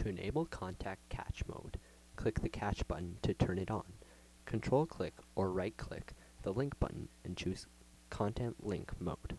To enable content catch mode, click the catch button to turn it on. Control click or right click the link button and choose content link mode.